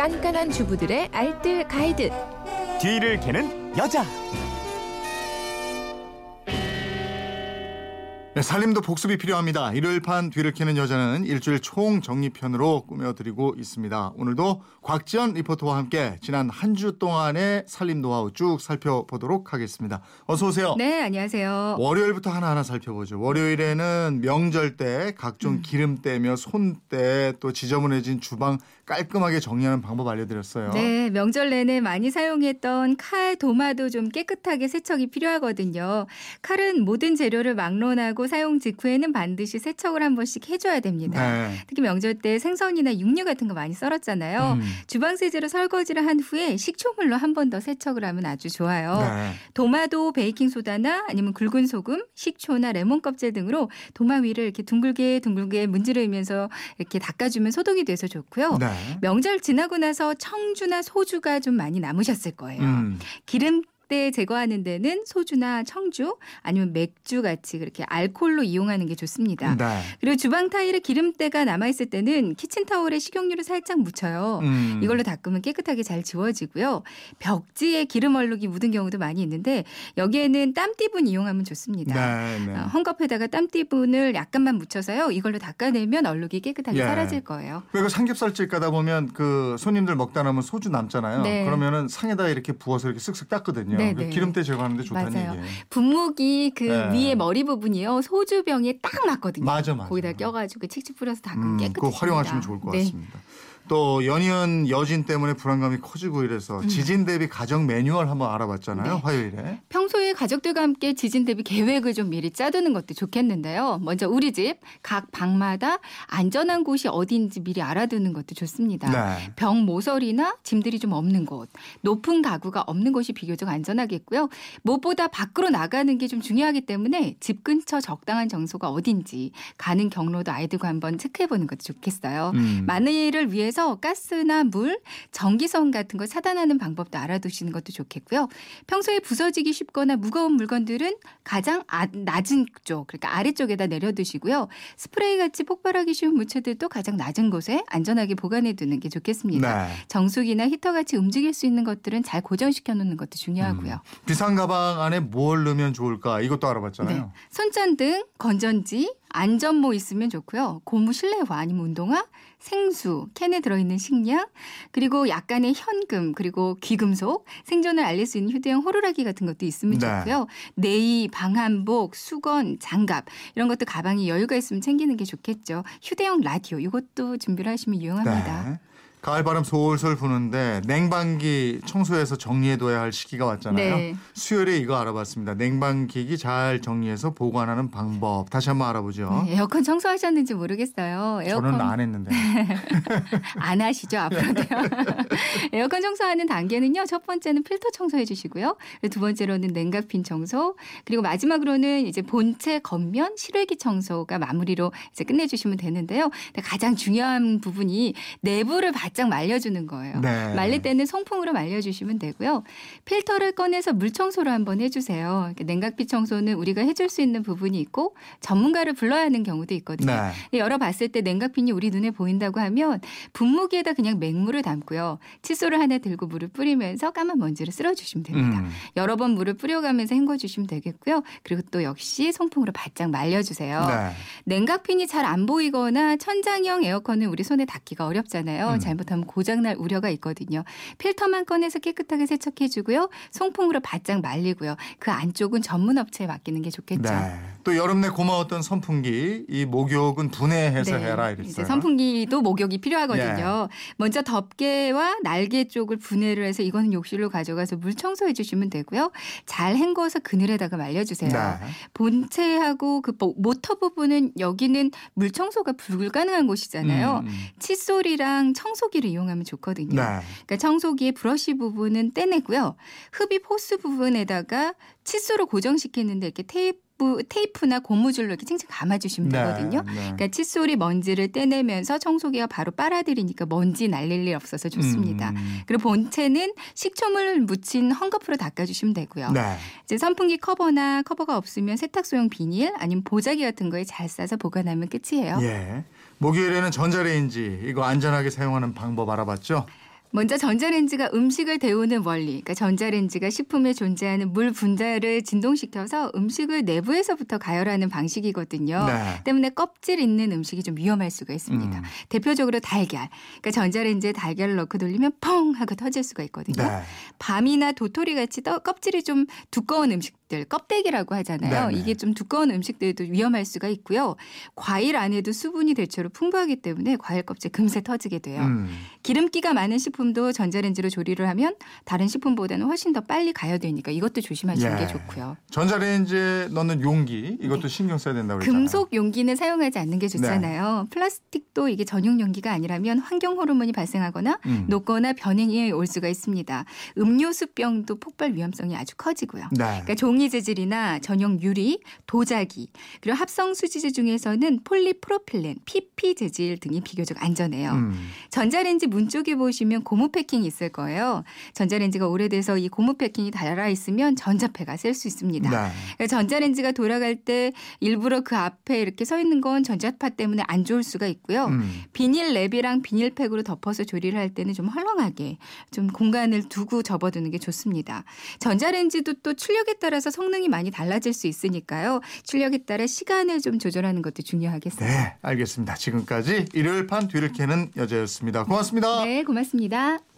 깐깐한 주부들의 알뜰 가이드. 뒤를 캐는 여자. 네, 살림도 복습이 필요합니다. 일요일판 뒤를 캐는 여자는 일주일 총 정리편으로 꾸며드리고 있습니다. 오늘도 곽지연 리포터와 함께 지난 한 주 동안의 살림 노하우 쭉 살펴보도록 하겠습니다. 어서 오세요. 네, 안녕하세요. 월요일부터 하나하나 살펴보죠. 월요일에는 명절 때 각종 음. 기름 때며 손때 또 지저분해진 주방 깔끔하게 정리하는 방법 알려드렸어요. 네, 명절 내내 많이 사용했던 칼, 도마도 좀 깨끗하게 세척이 필요하거든요. 칼은 모든 재료를 막론하고 사용 직후에는 반드시 세척을 한 번씩 해줘야 됩니다. 네. 특히 명절 때 생선이나 육류 같은 거 많이 썰었잖아요. 음. 주방 세제로 설거지를 한 후에 식초물로 한 번 더 세척을 하면 아주 좋아요. 네. 도마도 베이킹 소다나 아니면 굵은 소금, 식초나 레몬 껍질 등으로 도마 위를 이렇게 둥글게 둥글게 문지르면서 이렇게 닦아주면 소독이 돼서 좋고요. 네. 명절 지나고 나서 청주나 소주가 좀 많이 남으셨을 거예요. 음. 기름 때 제거하는 데는 소주나 청주 아니면 맥주 같이 그렇게 알코올로 이용하는 게 좋습니다. 네. 그리고 주방 타일에 기름때가 남아 있을 때는 키친타올에 식용유를 살짝 묻혀요. 음. 이걸로 닦으면 깨끗하게 잘 지워지고요. 벽지에 기름 얼룩이 묻은 경우도 많이 있는데 여기에는 땀띠분 이용하면 좋습니다. 네, 네. 어, 헝겊에다가 땀띠분을 약간만 묻혀서요. 이걸로 닦아내면 얼룩이 깨끗하게 예. 사라질 거예요. 그리고 삼겹살집 가다 보면 그 손님들 먹다 남은 소주 남잖아요. 네. 그러면은 상에다 이렇게 부어서 이렇게 쓱쓱 닦거든요. 네, 그 네. 기름때 제거하는데 좋다는 맞아요. 얘기예요. 분무기 그 네. 위에 머리 부분이요. 소주병에 딱 맞거든요. 맞아, 맞아. 거기다 껴가지고 칙칙 뿌려서 닦으면 음, 깨끗해집니다. 그거 활용하시면 좋을 것 네. 같습니다. 또 연이은 여진 때문에 불안감이 커지고 이래서 지진 대비 가정 매뉴얼 한번 알아봤잖아요. 음. 네. 화요일에. 평소에 가족들과 함께 지진 대비 계획을 좀 미리 짜두는 것도 좋겠는데요. 먼저 우리 집 각 방마다 안전한 곳이 어디인지 미리 알아두는 것도 좋습니다. 네. 병 모서리나 짐들이 좀 없는 곳, 높은 가구가 없는 곳이 비교적 안전하겠고요. 무엇보다 밖으로 나가는 게 좀 중요하기 때문에 집 근처 적당한 장소가 어딘지 가는 경로도 아이들과 한번 체크해 보는 것도 좋겠어요. 음. 만일을 위해서 가스나 물, 전기선 같은 걸 차단하는 방법도 알아두시는 것도 좋겠고요. 평소에 부서지기 쉽거나 무거운 물건들은 가장 아- 낮은 쪽, 그러니까 아래쪽에다 내려두시고요. 스프레이 같이 폭발하기 쉬운 물체들도 가장 낮은 곳에 안전하게 보관해 두는 게 좋겠습니다. 네. 정수기나 히터 같이 움직일 수 있는 것들은 잘 고정시켜 놓는 것도 중요하고요. 음. 비상 가방 안에 뭘 넣으면 좋을까? 이것도 알아봤잖아요. 네. 손전등, 건전지, 안전모 있으면 좋고요. 고무 실내화 아니면 운동화, 생수, 캔에 들어있는 식량, 그리고 약간의 현금, 그리고 귀금속, 생존을 알릴 수 있는 휴대용 호루라기 같은 것도 있으면 네. 좋고요. 네이, 방한복, 수건, 장갑 이런 것도 가방에 여유가 있으면 챙기는 게 좋겠죠. 휴대용 라디오 이것도 준비를 하시면 유용합니다. 네. 가을 바람 솔솔 부는데 냉방기 청소해서 정리해둬야 할 시기가 왔잖아요. 네. 수요일에 이거 알아봤습니다. 냉방기기 잘 정리해서 보관하는 방법 다시 한번 알아보죠. 네, 에어컨 청소하셨는지 모르겠어요. 에어컨 저는 안 했는데. 안 하시죠 앞으로도요. 에어컨 청소하는 단계는요. 첫 번째는 필터 청소해 주시고요. 두 번째로는 냉각핀 청소, 그리고 마지막으로는 이제 본체 겉면 실외기 청소가 마무리로 이제 끝내주시면 되는데요. 가장 중요한 부분이 내부를 바짝 말려주는 거예요. 네. 말릴 때는 송풍으로 말려주시면 되고요. 필터를 꺼내서 물 청소를 한번 해주세요. 냉각핀 청소는 우리가 해줄 수 있는 부분이 있고 전문가를 불러야 하는 경우도 있거든요. 네. 열어봤을 때 냉각핀이 우리 눈에 보인다고 하면 분무기에다 그냥 맹물을 담고요. 칫솔을 하나 들고 물을 뿌리면서 까만 먼지를 쓸어주시면 됩니다. 음. 여러 번 물을 뿌려가면서 헹궈주시면 되겠고요. 그리고 또 역시 송풍으로 바짝 말려주세요. 네. 냉각핀이 잘 안 보이거나 천장형 에어컨은 우리 손에 닿기가 어렵잖아요. 음. 잘 못하면 고장날 우려가 있거든요. 필터만 꺼내서 깨끗하게 세척해주고요. 송풍으로 바짝 말리고요. 그 안쪽은 전문 업체에 맡기는 게 좋겠죠. 네. 또 여름 내 고마웠던 선풍기 이 목욕은 분해해서 해라 이랬어요. 네. 이제 선풍기도 목욕이 필요하거든요. 먼저 덮개와 날개 쪽을 분해를 해서 이거는 욕실로 가져가서 물 청소해 주시면 되고요. 잘 헹궈서 그늘에다가 말려주세요. 네. 본체하고 그 모- 모터 부분은 여기는 물 청소가 불가능한 곳이잖아요. 음, 음. 칫솔이랑 청소 기를 이용하면 좋거든요. 네. 그러니까 청소기의 브러쉬 부분은 떼내고요. 흡입 호스 부분에다가 칫솔을 고정시키는데 이렇게 테이프 테이프나 고무줄로 이렇게 칭칭 감아주시면 되거든요. 네. 그러니까 칫솔이 먼지를 떼내면서 청소기가 바로 빨아들이니까 먼지 날릴 일 없어서 좋습니다. 음. 그리고 본체는 식초물 묻힌 헝겊으로 닦아주시면 되고요. 네. 이제 선풍기 커버나 커버가 없으면 세탁소용 비닐 아니면 보자기 같은 거에 잘 싸서 보관하면 끝이에요. 예. 목요일에는 전자레인지 이거 안전하게 사용하는 방법 알아봤죠? 먼저 전자레인지가 음식을 데우는 원리, 그러니까 전자레인지가 식품에 존재하는 물 분자를 진동시켜서 음식을 내부에서부터 가열하는 방식이거든요. 네. 때문에 껍질 있는 음식이 좀 위험할 수가 있습니다. 음. 대표적으로 달걀. 그러니까 전자레인지에 달걀을 넣고 돌리면 펑 하고 터질 수가 있거든요. 네. 밤이나 도토리 같이 떠- 껍질이 좀 두꺼운 음식들, 껍데기라고 하잖아요. 네네. 이게 좀 두꺼운 음식들도 위험할 수가 있고요. 과일 안에도 수분이 대체로 풍부하기 때문에 과일 껍질 금세 터지게 돼요. 음. 기름기가 많은 식품도 전자레인지로 조리를 하면 다른 식품보다는 훨씬 더 빨리 가열되니까 이것도 조심하시는 예. 게 좋고요. 전자레인지에 넣는 용기 이것도 신경 써야 된다고 그랬잖아요. 금속 용기는 사용하지 않는 게 좋잖아요. 플라스틱도 이게 전용 용기가 아니라면 환경 호르몬이 발생하거나 음. 녹거나 변형이 올 수가 있습니다. 음료수병도 폭발 위험성이 아주 커지고요. 네. 그러니까 종이 재질이나 전용 유리, 도자기, 그리고 합성 수지제 중에서는 폴리프로필렌, PP 재질 등이 비교적 안전해요. 음. 전자레인지 문 쪽에 보시면 고무 패킹이 있을 거예요. 전자레인지가 오래돼서 이 고무 패킹이 달아 있으면 전자패가 셀 수 있습니다. 네. 그러니까 전자레인지가 돌아갈 때 일부러 그 앞에 이렇게 서 있는 건 전자파 때문에 안 좋을 수가 있고요. 음. 비닐 랩이랑 비닐팩으로 덮어서 조리를 할 때는 좀 헐렁하게 좀 공간을 두고 접어두는 게 좋습니다. 전자레인지도 또 출력에 따라서 성능이 많이 달라질 수 있으니까요. 출력에 따라 시간을 좀 조절하는 것도 중요하겠어요. 네, 알겠습니다. 지금까지 일요일 판 뒤를 캐는 여자였습니다. 고맙습니다. 네, 고맙습니다.